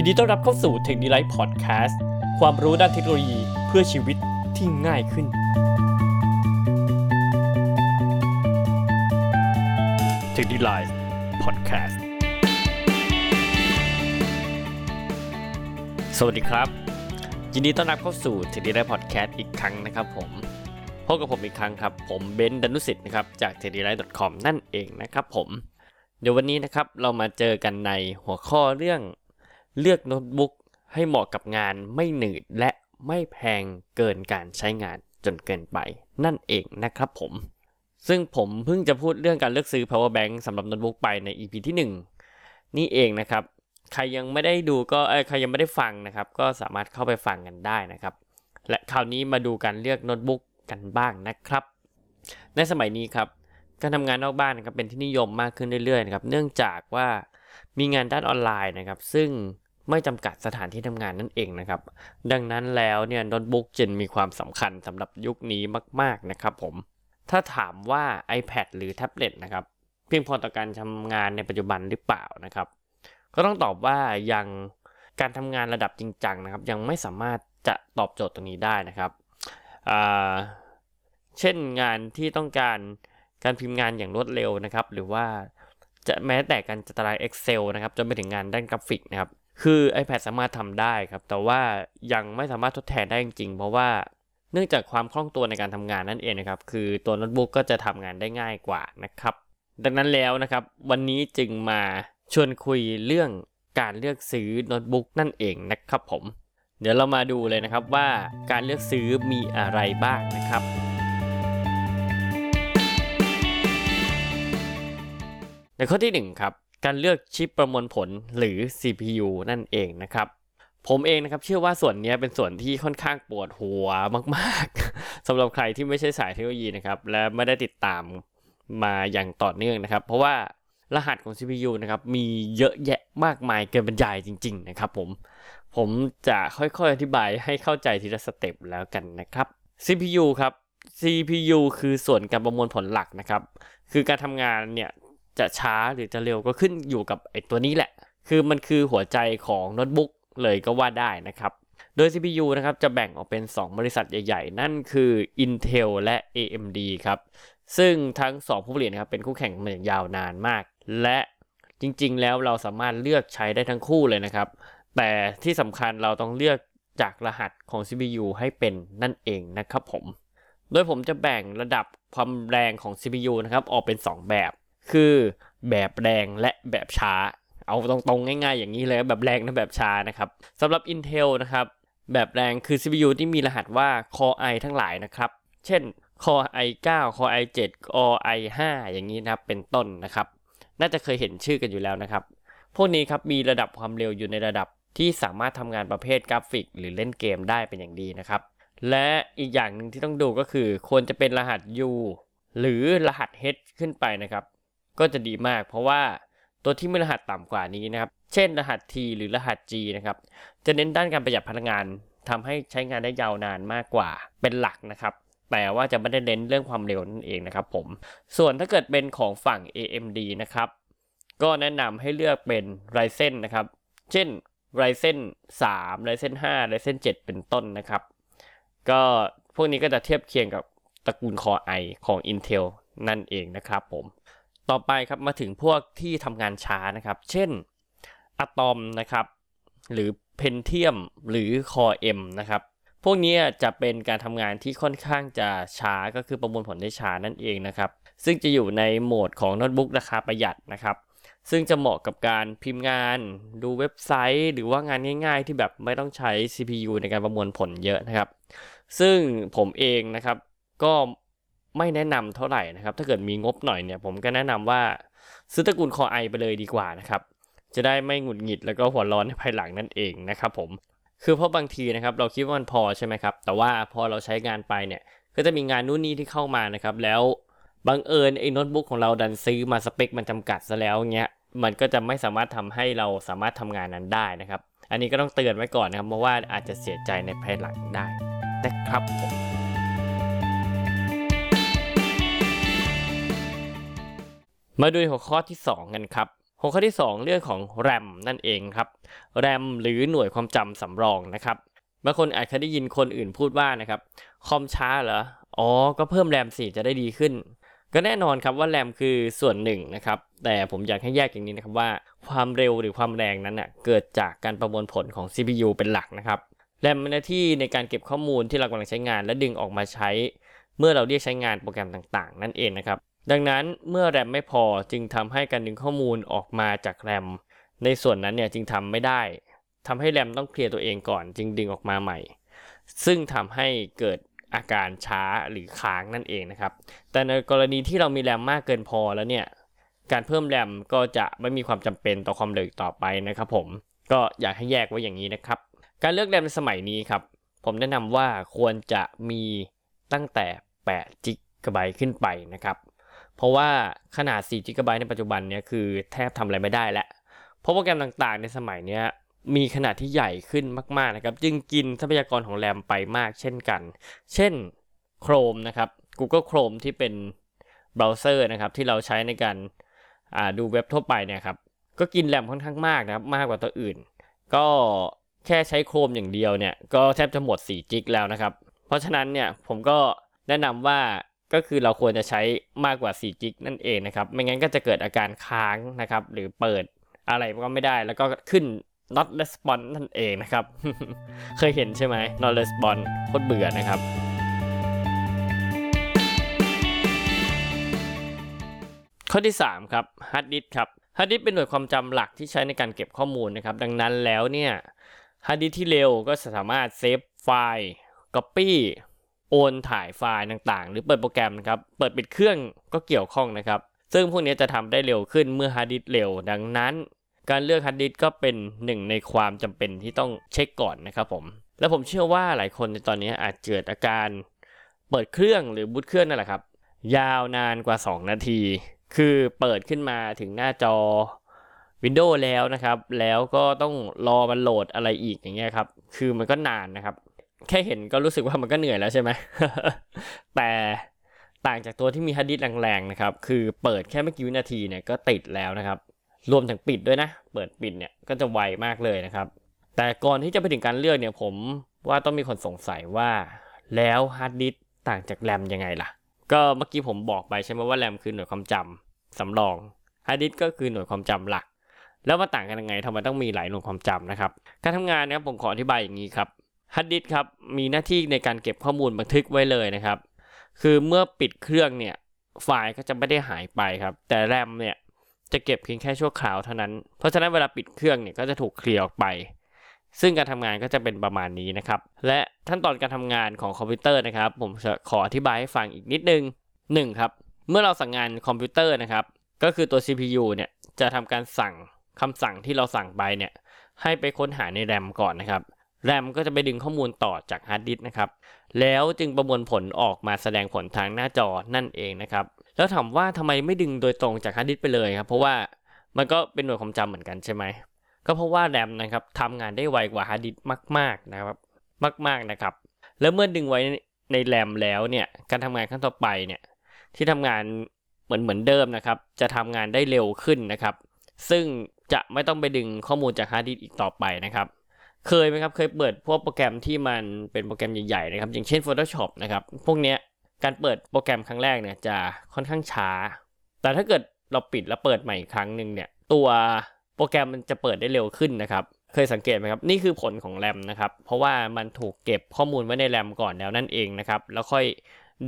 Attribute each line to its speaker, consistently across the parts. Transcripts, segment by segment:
Speaker 1: ยินดีต้อนรับเข้าสู่ Tech d e l i g h t Podcast ความรู้ด้านเทคโนโลยีเพื่อชีวิตที่ง่ายขึ้น Tech d e l i g h t Podcast สวัสดีครับ ยินดีต้อนรับเข้าสู่ Tech d e l i g h t Podcast อีกครั้งนะครับผมพบกับผมอีกครั้งครับ ผมเบนซ์ดนุสิทธิ์นะครับจาก t e c h d e l i g h t c o m นั่นเองนะครับผมเดี๋ยววันนี้นะครับเรามาเจอกันในหัวข้อเรื่อง เลือกโน้ตบุ๊กให้เหมาะกับงานไม่หนืดและไม่แพงเกินการใช้งานจนเกินไป นั่นเองนะครับผม ซึ่งผมเพิ่งจะพูดเรื่องการเลือกซื้อ power bank สำหรับโน้ตบุ๊กไปใน EP ที่ 1 นี่เองนะครับ ใครยังไม่ได้ดูก็ใครยังไม่ได้ฟังนะครับ ก็สามารถเข้าไปฟังกันได้นะครับ และคราวนี้มาดูการเลือกโน้ตบุ๊กกันบ้างนะครับ ในสมัยนี้ครับการทำงานนอกบ้านนะครับเป็นที่นิยมมากขึ้นเรื่อยๆนะครับเนื่องจากว่ามีงานด้านออนไลน์นะครับ ซึ่ง ไม่จำกัดสถานที่ทำงานนั่นเองนะครับ ดังนั้นแล้วเนี่ยโน้ตบุ๊กจึงมีความสำคัญสำหรับยุคนี้มาก ๆ นะครับผม ถ้าถามว่า iPad หรือแท็บเล็ตนะครับเพียงพอต่อการทำงานในปัจจุบันหรือเปล่านะครับ ก็ต้องตอบว่ายังการทำงานระดับจริงจังนะครับ ยังไม่สามารถจะตอบโจทย์ตรงนี้ได้นะครับเช่นงานที่ต้องการการพิมพ์งานอย่างรวดเร็วนะครับ หรือว่าจะแม้แต่การจัดตาราง Excel นะครับจนไปถึงงานด้านกราฟิกนะครับ คือ iPad สามารถทำได้ครับ แต่ว่ายังไม่สามารถทดแทนได้จริงๆ เพราะว่าเนื่องจากความคล่องตัวในการทำงานนั่นเองนะครับ คือตัวโน้ตบุ๊กก็จะทำงานได้ง่ายกว่านะครับ ดังนั้นแล้วนะครับ วันนี้จึงมาชวนคุยเรื่องการเลือกซื้อโน้ตบุ๊กนั่นเองนะครับผม เดี๋ยวเรามาดูเลยนะครับว่าการเลือกซื้อมีอะไรบ้างนะครับ ในข้อที่1ครับ การเลือกชิปประมวลผลหรือ CPU นั่นเองนะครับ ผมเองนะครับเชื่อว่าส่วนนี้เป็นส่วนที่ค่อนข้างปวดหัวมาก ๆสำหรับใครที่ไม่ใช่สายเทคโนโลยีนะครับและไม่ได้ติดตามมาอย่างต่อเนื่องนะครับ เพราะว่ารหัสของ CPU นะครับมีเยอะแยะมากมายเกินบรรยายจริง ๆ นะครับผมผมจะค่อยๆ อธิบายให้เข้าใจทีละสเต็ปแล้วกันนะครับ CPU ครับ CPU คือส่วนการประมวลผลหลักนะครับ คือการทำงานเนี่ย จะช้าหรือจะเร็วก็ขึ้นอยู่กับไอ้ตัวนี้แหละ คือมันคือหัวใจของโน้ตบุ๊กเลยก็ว่าได้นะครับ โดย CPU นะครับจะแบ่งออกเป็น 2 บริษัทใหญ่ๆ นั่นคือ Intel และ AMD ครับ ซึ่งทั้ง 2 ผู้ผลิตนะครับเป็นคู่แข่งมาอย่างยาวนานมาก และจริงๆ แล้วเราสามารถเลือกใช้ได้ทั้งคู่เลยนะครับ แต่ที่สำคัญเราต้องเลือกจากรหัสของ CPU ให้เป็นนั่นเองนะครับผม โดยผมจะแบ่งระดับความแรงของ CPU นะครับออกเป็น 2 แบบ คือแบบแรงและแบบช้า เอาตรงๆ ง่ายๆ อย่างนี้เลยแบบแรงและแบบช้านะครับสำหรับ Intel นะครับ แบบแรงคือ CPU ที่มีรหัสว่า Core i ทั้งหลายนะครับ เช่น Core i9 Core i7 Core i5 อย่างนี้นะครับเป็นต้นนะครับ น่าจะเคยเห็นชื่อกันอยู่แล้วนะครับ พวกนี้ครับมีระดับความเร็วอยู่ในระดับที่สามารถทำงานประเภทกราฟิก หรือเล่นเกมได้เป็นอย่างดีนะครับ และอีกอย่างหนึ่งที่ต้องดูก็คือ ควรจะเป็นรหัส U หรือรหัส H ขึ้นไปนะครับ ก็จะดีมาก เพราะว่าตัวที่มีรหัสต่ำกว่านี้นะครับ เช่นรหัส T หรือรหัส G นะครับ จะเน้นด้านการประหยัดพลังงานทำให้ใช้งานได้ยาวนานมากกว่าเป็นหลักนะครับ แต่ว่าจะไม่ได้เน้นเรื่องความเร็วนั่นเองนะครับผม ส่วนถ้าเกิดเป็นของฝั่ง AMD นะครับ ก็แนะนำให้เลือกเป็น Ryzen นะครับ เช่น Ryzen 3 Ryzen 5 Ryzen 7 เป็นต้นนะครับ ก็พวกนี้ก็จะเทียบเคียงกับตระกูล Core i ของ Intel นั่นเองนะครับผม ต่อไปครับมาถึงพวกที่ทำงานช้านะครับ เช่น Atom นะครับ หรือ Pentium หรือ Core M นะครับ พวกนี้จะเป็นการทำงานที่ค่อนข้างจะช้าก็คือประมวลผลได้ช้านั่นเองนะครับ ซึ่งจะอยู่ในโหมดของโน้ตบุ๊กราคาประหยัดนะครับ ซึ่งจะเหมาะกับการพิมพ์งาน ดูเว็บไซต์ หรือว่างานง่าย ๆ ที่แบบไม่ต้องใช้ CPU ในการประมวลผลเยอะนะครับ ซึ่งผมเองนะครับก็ ไม่แนะนำเท่าไหร่นะครับ ถ้าเกิดมีงบหน่อยเนี่ยผมก็แนะนำว่าซื้อตระกูลคอไอไปเลยดีกว่านะครับ จะได้ไม่หงุดหงิดแล้วก็หัวร้อนในภายหลังนั่นเองนะครับผม คือเพราะบางทีนะครับเราคิดว่ามันพอใช่ไหมครับ แต่ว่าพอเราใช้งานไปเนี่ย ก็จะมีงานนู่นนี่ที่เข้ามานะครับ แล้วบังเอิญไอ้โน้ตบุ๊กของเราดันซื้อมาสเปคมันจำกัดซะแล้วเงี้ย มันก็จะไม่สามารถทำให้เราสามารถทำงานนั้นได้นะครับ อันนี้ก็ต้องเตือนไว้ก่อนนะครับ เพราะว่าอาจจะเสียใจในภายหลังได้นะครับผม มาดูหัวข้อที่ 2 กันครับ หัวข้อที่ 2 เรื่องของ RAM นั่นเองครับ RAM หรือหน่วยความจำสำรองนะครับบางคนอาจเคยได้ยินคนอื่นพูดว่านะครับคอมช้าเหรออ๋อก็เพิ่ม RAM สิจะได้ดีขึ้น ก็แน่นอนครับว่า RAM คือส่วนหนึ่งนะครับแต่ผมอยากให้แยกอย่างนี้นะครับว่าความเร็วหรือความแรงนั้นน่ะเกิดจากการประมวลผลของ CPU เป็นหลักนะครับ RAM มีหน้าที่ในการเก็บข้อมูลที่เรากำลังใช้งาน และดึงออกมาใช้ เมื่อเราเรียกใช้งานโปรแกรมต่างๆ นั่นเองนะครับ ดังนั้นเมื่อแรมไม่พอจึงทำให้การดึงข้อมูลออกมาจากแรม ในส่วนนั้นเนี่ยจึงทำไม่ได้ทำให้แรมต้องเคลียร์ตัวเองก่อนจึงดึงออกมาใหม่ ซึ่งทำให้เกิดอาการช้าหรือค้างนั่นเองนะครับ แต่ในกรณีที่เรามีแรมมากเกินพอแล้วเนี่ย การเพิ่มแรมก็จะไม่มีความจำเป็นต่อความเร็วอีกต่อไปนะครับผม ก็อยากให้แยกไว้อย่างนี้นะครับ การเลือกแรมในสมัยนี้ครับ ผมแนะนำว่าควรจะมีตั้งแต่8 g b ขึ้นไปนะครับ เพราะว่าขนาด4 g b ในปัจจุบันเนี่ยคือแทบทำอะไรไม่ได้แล้ว เพราะโปรแกรมต่างๆ ในสมัยนี้มีขนาดที่ใหญ่ขึ้นมากๆนะครับ จึงกินทรัพยากรของแรมไปมากเช่นกัน เช่น Chrome นะครับ Google Chrome ที่เป็นเบราว์เซอร์นะครับที่เราใช้ในการดูเว็บทั่วไปเนี่ยครับ ก็กินแรมค่อนข้างมากนะครับ มากกว่าตัวอื่น ก็แค่ใช้ Chrome อย่างเดียวเนี่ย ก็แทบจะหมด 4 จิกแล้วนะครับ เพราะฉะนั้นเนี่ยผมก็แนะนำว่า ก็คือเราควรจะใช้มากกว่า4จิกนั่นเองนะครับ ไม่งั้นก็จะเกิดอาการค้างนะครับ หรือเปิดอะไรก็ไม่ได้ แล้วก็ขึ้น not response นั่นเองนะครับ เคยเห็นใช่ไหม not response โคตรเบื่อนะครับข้อที่ 3 ครับ hard disk ครับ hard disk เป็นหน่วยความจำหลักที่ใช้ในการเก็บข้อมูลนะครับ ดังนั้นแล้วเนี่ย hard disk ที่เร็วก็สามารถเซฟไฟล์ copy โอนถ่ายไฟล์ต่างๆ หรือเปิดโปรแกรมนะครับ เปิดปิดเครื่องก็เกี่ยวข้องนะครับ ซึ่งพวกนี้จะทำได้เร็วขึ้นเมื่อฮาร์ดดิสก์เร็ว ดังนั้น การเลือกฮาร์ดดิสก์ก็เป็นหนึ่งในความจำเป็นที่ต้องเช็คก่อนนะครับผม และผมเชื่อว่าหลายคนในตอนนี้อาจเกิดอาการเปิดเครื่องหรือบูตเครื่องนั่นแหละครับ ยาวนานกว่า 2 นาที คือเปิดขึ้นมาถึงหน้าจอ Windows แล้วนะครับ แล้วก็ต้องรอมันโหลดอะไรอีกอย่างเงี้ยครับ คือมันก็นานนะครับ แค่เห็นก็รู้สึกว่ามันก็เหนื่อยแล้วใช่ไหม แต่ต่างจากตัวที่มีฮาร์ดดิสก์แรงๆนะครับ คือเปิดแค่ไม่กี่วินาทีเนี่ยก็ติดแล้วนะครับ รวมถึงปิดด้วยนะ เปิดปิดเนี่ยก็จะไวมากเลยนะครับ แต่ก่อนที่จะไปถึงการเลือกเนี่ยผมว่าต้องมีคนสงสัยว่า แล้วฮาร์ดดิสก์ต่างจากแรมยังไงล่ะ ก็เมื่อกี้ผมบอกไปใช่ไหมว่าแรมคือหน่วยความจำสำรองฮาร์ดดิสก์ก็คือหน่วยความจำหลัก แล้วมาต่างกันยังไงทำไมต้องมีหลายหน่วยความจำนะครับ การทำงานนะครับผมขออธิบายอย่างนี้ครับ ฮาร์ดดิสก์ครับมีหน้าที่ในการเก็บข้อมูลบันทึกไว้เลยนะครับ คือเมื่อปิดเครื่องเนี่ยไฟล์ก็จะไม่ได้หายไปครับ แต่แรมเนี่ยจะเก็บเพียงแค่ชั่วคราวเท่านั้น เพราะฉะนั้นเวลาปิดเครื่องเนี่ยก็จะถูกเคลียร์ออกไป ซึ่งการทำงานก็จะเป็นประมาณนี้นะครับ และขั้นตอนการทำงานของคอมพิวเตอร์นะครับ ผมจะขออธิบายให้ฟังอีกนิดนึงหนึ่งครับ เมื่อเราสั่งงานคอมพิวเตอร์นะครับ ก็คือตัว CPU เนี่ยจะทำการสั่งคำสั่งที่เราสั่งไปเนี่ยให้ไปค้นหาในแรมก่อนนะครับ แรมก็จะไปดึงข้อมูลต่อจากฮาร์ดดิสก์นะครับ แล้วจึงประมวลผลออกมาแสดงผลทางหน้าจอนั่นเองนะครับ แล้วถามว่าทำไมไม่ดึงโดยตรงจากฮาร์ดดิสก์ไปเลยครับ เพราะว่ามันก็เป็นหน่วยความจำเหมือนกันใช่ไหม ก็เพราะว่าแรมนะครับทำงานได้ไวกว่าฮาร์ดดิสก์มาก ๆนะครับ มากๆนะครับ แล้วเมื่อดึงไว้ในแรมแล้วเนี่ย การทำงานขั้นต่อไปเนี่ยที่ทำงานเหมือนเหมือนเดิมนะครับ จะทำงานได้เร็วขึ้นนะครับ ซึ่งจะไม่ต้องไปดึงข้อมูลจากฮาร์ดดิสก์อีกต่อไปนะครับ เคยไหมครับ เคยเปิดพวกโปรแกรมที่มันเป็นโปรแกรมใหญ่ๆนะครับ อย่างเช่น Photoshop นะครับ พวกเนี้ยการเปิดโปรแกรมครั้งแรกเนี่ยจะค่อนข้างช้า แต่ถ้าเกิดเราปิดแล้วเปิดใหม่อีกครั้งหนึ่งเนี่ยตัวโปรแกรมมันจะเปิดได้เร็วขึ้นนะครับ เคยสังเกตไหมครับ นี่คือผลของแรมนะครับ เพราะว่ามันถูกเก็บข้อมูลไว้ในแรมก่อนแล้วนั่นเองนะครับ แล้วค่อย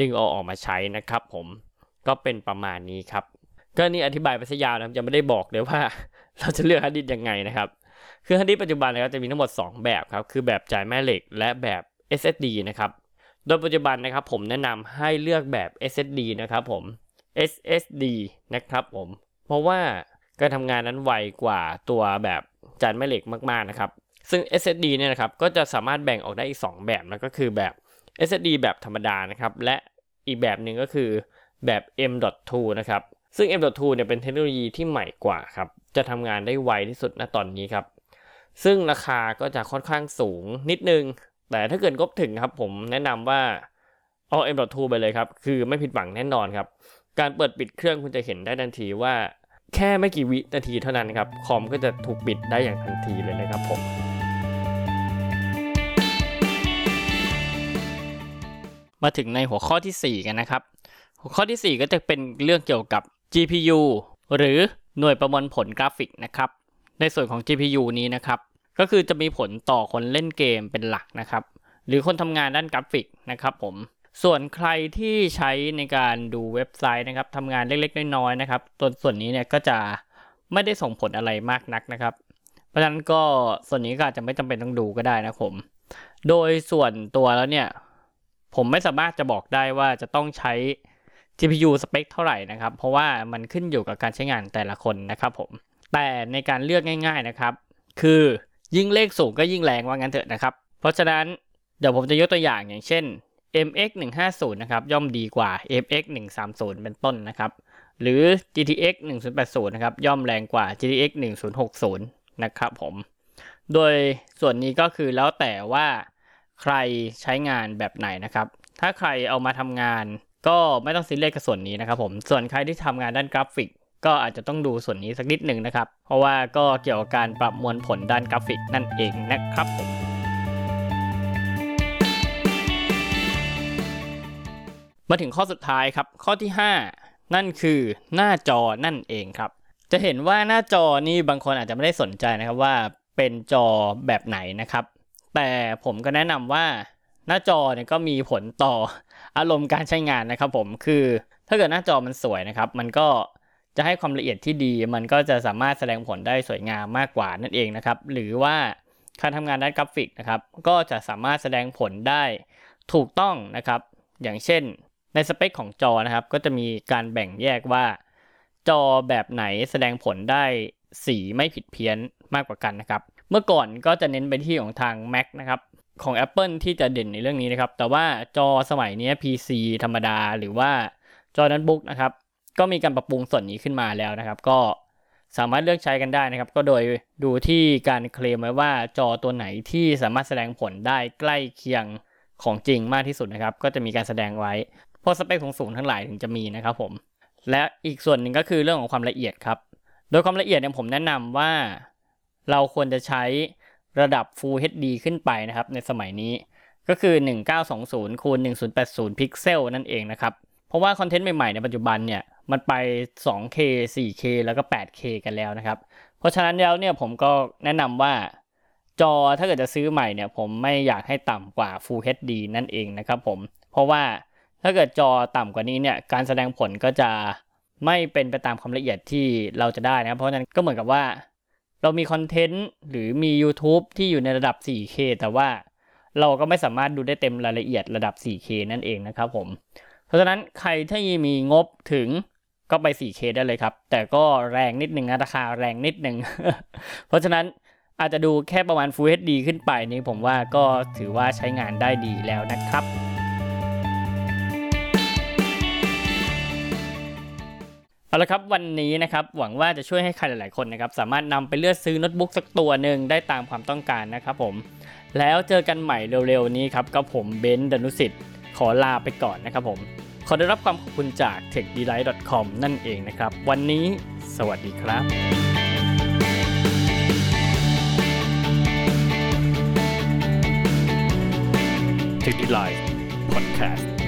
Speaker 1: ดึงเอาออกมาใช้นะครับผม ก็เป็นประมาณนี้ครับ ก็นี่อธิบายไปซะยาวนะครับยังไม่ได้บอกเลยว่า เราจะเลือกฮาร์ดดิสก์ยังไงนะครับ คือฮาร์ดดิสก์ปัจจุบันนะครับจะมีทั้งหมด 2 แบบครับ คือแบบจานแม่เหล็กและแบบ SSD นะครับ โดยปัจจุบันนะครับผมแนะนำให้เลือกแบบ SSD นะครับผม SSD นะครับผม เพราะว่าการทำงานนั้นไวกว่าตัวแบบจานแม่เหล็กมากๆนะครับ ซึ่ง SSD เนี่ยนะครับก็จะสามารถแบ่งออกได้อีก 2 แบบนะก็คือแบบ SSD แบบธรรมดานะครับและอีกแบบหนึ่งก็คือแบบ M.2 นะครับ ซึ่ง M.2 เนี่ยเป็นเทคโนโลยีที่ใหม่กว่าครับ จะทำงานได้ไวที่สุดณตอนนี้ครับ ซึ่งราคาก็จะค่อนข้างสูงนิดนึง แต่ถ้าเกิดงบถึงครับผมแนะนำว่าเอา M.2 ไปเลยครับ คือไม่ผิดหวังแน่นอนครับ การเปิดปิดเครื่องคุณจะเห็นได้ทันทีว่า แค่ไม่กี่วินาทีเท่านั้นครับ คอมก็จะถูกปิดได้อย่างทันทีเลยนะครับผมมาถึงในหัวข้อทีสี่4 กันนะครับ หัวข้อที่ 4 ก็จะเป็นเรื่องเกี่ยวกับ GPU หรือหน่วยประมวลผลกราฟิกนะครับ ในส่วนของ GPU นี้นะครับ ก็คือจะมีผลต่อคนเล่นเกมเป็นหลักนะครับ หรือคนทำงานด้านกราฟิกนะครับผม ส่วนใครที่ใช้ในการดูเว็บไซต์นะครับทำงานเล็กๆ น้อยๆนะครับตัวส่วนนี้เนี่ยก็จะไม่ได้ส่งผลอะไรมากนักนะครับ เพราะฉะนั้นก็ส่วนนี้ก็อาจจะไม่จำเป็นต้องดูก็ได้นะผม โดยส่วนตัวแล้วเนี่ยผมไม่สามารถจะบอกได้ว่าจะต้องใช้ GPU สเปคเท่าไหร่นะครับ เพราะว่ามันขึ้นอยู่กับการใช้งานแต่ละคนนะครับผม แต่ในการเลือกง่าย ๆนะครับ คือยิ่งเลขสูงก็ยิ่งแรงว่างั้นเถอะนะครับ เพราะฉะนั้นเดี๋ยวผมจะยกตัวอย่างอย่างเช่น MX 150นะครับย่อมดีกว่า MX 130เป็นต้นนะครับ หรือ GTX 1080นะครับย่อมแรงกว่า GTX 1060นะครับผม โดยส่วนนี้ก็คือแล้วแต่ว่าใครใช้งานแบบไหนนะครับ ถ้าใครเอามาทำงาน ก็ไม่ต้องซีเรียสกับส่วนนี้นะครับผมส่วนใครที่ทำงานด้านกราฟิก ก็อาจจะต้องดูส่วนนี้สักนิดหนึ่งนะครับ เพราะว่าก็เกี่ยวกับการปรับมวลผลด้านกราฟิกนั่นเองนะครับผมมาถึงข้อสุดท้ายครับ ข้อที่ 5 นั่นคือหน้าจอนั่นเองครับ จะเห็นว่าหน้าจอนี่บางคนอาจจะไม่ได้สนใจนะครับว่าเป็นจอแบบไหนนะครับ แต่ผมก็แนะนำว่าหน้าจอเนี่ยก็มีผลต่อ อารมณ์การใช้งานนะครับผมคือถ้าเกิดหน้าจอมันสวยนะครับ มันก็จะให้ความละเอียดที่ดี มันก็จะสามารถแสดงผลได้สวยงามมากกว่านั่นเองนะครับ หรือว่าการทำงานด้านกราฟิกนะครับ ก็จะสามารถแสดงผลได้ถูกต้องนะครับ อย่างเช่นในสเปคของจอนะครับ ก็จะมีการแบ่งแยกว่า จอแบบไหนแสดงผลได้สีไม่ผิดเพี้ยนมากกว่ากันนะครับ เมื่อก่อนก็จะเน้นไปที่ของทาง Mac นะครับ ของ Apple ที่จะเด่นในเรื่องนี้นะครับ แต่ว่าจอสมัยนี้ PC ธรรมดาหรือว่าจอโน้ตบุ๊กนะครับ ก็มีการปรับปรุงส่วนนี้ขึ้นมาแล้วนะครับ ก็สามารถเลือกใช้กันได้นะครับ ก็โดยดูที่การเคลมไว้ว่าจอตัวไหนที่สามารถแสดงผลได้ใกล้เคียงของจริงมากที่สุดนะครับ ก็จะมีการแสดงไว้เพราะสเปคสูงๆทั้งหลายถึงจะมีนะครับผม และอีกส่วนหนึ่งก็คือเรื่องของความละเอียดครับ โดยความละเอียดเนี่ยผมแนะนำว่า เราควรจะใช้ ระดับ Full HD ขึ้นไปนะครับ ในสมัยนี้ก็คือ 1920คูณ1080 พิกเซลนั่นเองนะครับ เพราะว่าคอนเทนต์ใหม่ ๆ ในปัจจุบันเนี่ยมันไป 2K 4K แล้วก็ 8K กันแล้วนะครับ เพราะฉะนั้นแล้วเนี่ยผมก็แนะนำว่าจอถ้าเกิดจะซื้อใหม่เนี่ยผมไม่อยากให้ต่ำกว่า Full HD นั่นเองนะครับผม เพราะว่าถ้าเกิดจอต่ำกว่านี้เนี่ยการแสดงผลก็จะไม่เป็นไปตามความละเอียดที่เราจะได้นะครับเพราะฉะนั้นก็เหมือนกับว่า เรามีคอนเทนต์หรือมี YouTube ที่อยู่ในระดับ 4K แต่ว่าเราก็ไม่สามารถดูได้เต็มรายละเอียดระดับ 4K นั่นเองนะครับผม เพราะฉะนั้นใครที่มีงบถึงก็ไป 4K ได้เลยครับ แต่ก็แรงนิดนึงนะราคาแรงนิดนึงเพราะฉะนั้นอาจจะดูแค่ประมาณ Full HD ขึ้นไปนี่ผมว่าก็ถือว่าใช้งานได้ดีแล้วนะครับ เอาละครับวันนี้นะครับหวังว่าจะช่วยให้ใครหลายๆคนนะครับสามารถนำไปเลือกซื้อโน้ตบุ๊กสักตัวหนึ่งได้ตามความต้องการนะครับผม แล้วเจอกันใหม่เร็วๆนี้ครับกับผมเบนซ์ดนุสิทธิ์ขอลาไปก่อนนะครับผม ขอได้รับความขอบคุณจาก techdelight.com นั่นเองนะครับ วันนี้สวัสดีครับ Tech Delight Podcast